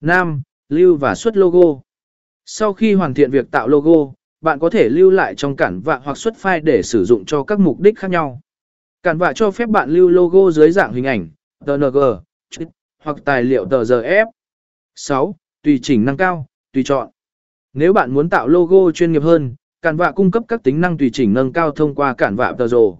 Nam, lưu và xuất logo. Sau khi hoàn thiện việc tạo logo, bạn có thể lưu lại trong cản vạ hoặc xuất file để sử dụng cho các mục đích khác nhau. Cản vạ cho phép bạn lưu logo dưới dạng hình ảnh, TNG, hoặc tài liệu TGF. 6. Tùy chỉnh năng cao, tùy chọn. Nếu bạn muốn tạo logo chuyên nghiệp hơn, Cản vạ cung cấp các tính năng tùy chỉnh nâng cao thông qua cản vạ tờ rồ.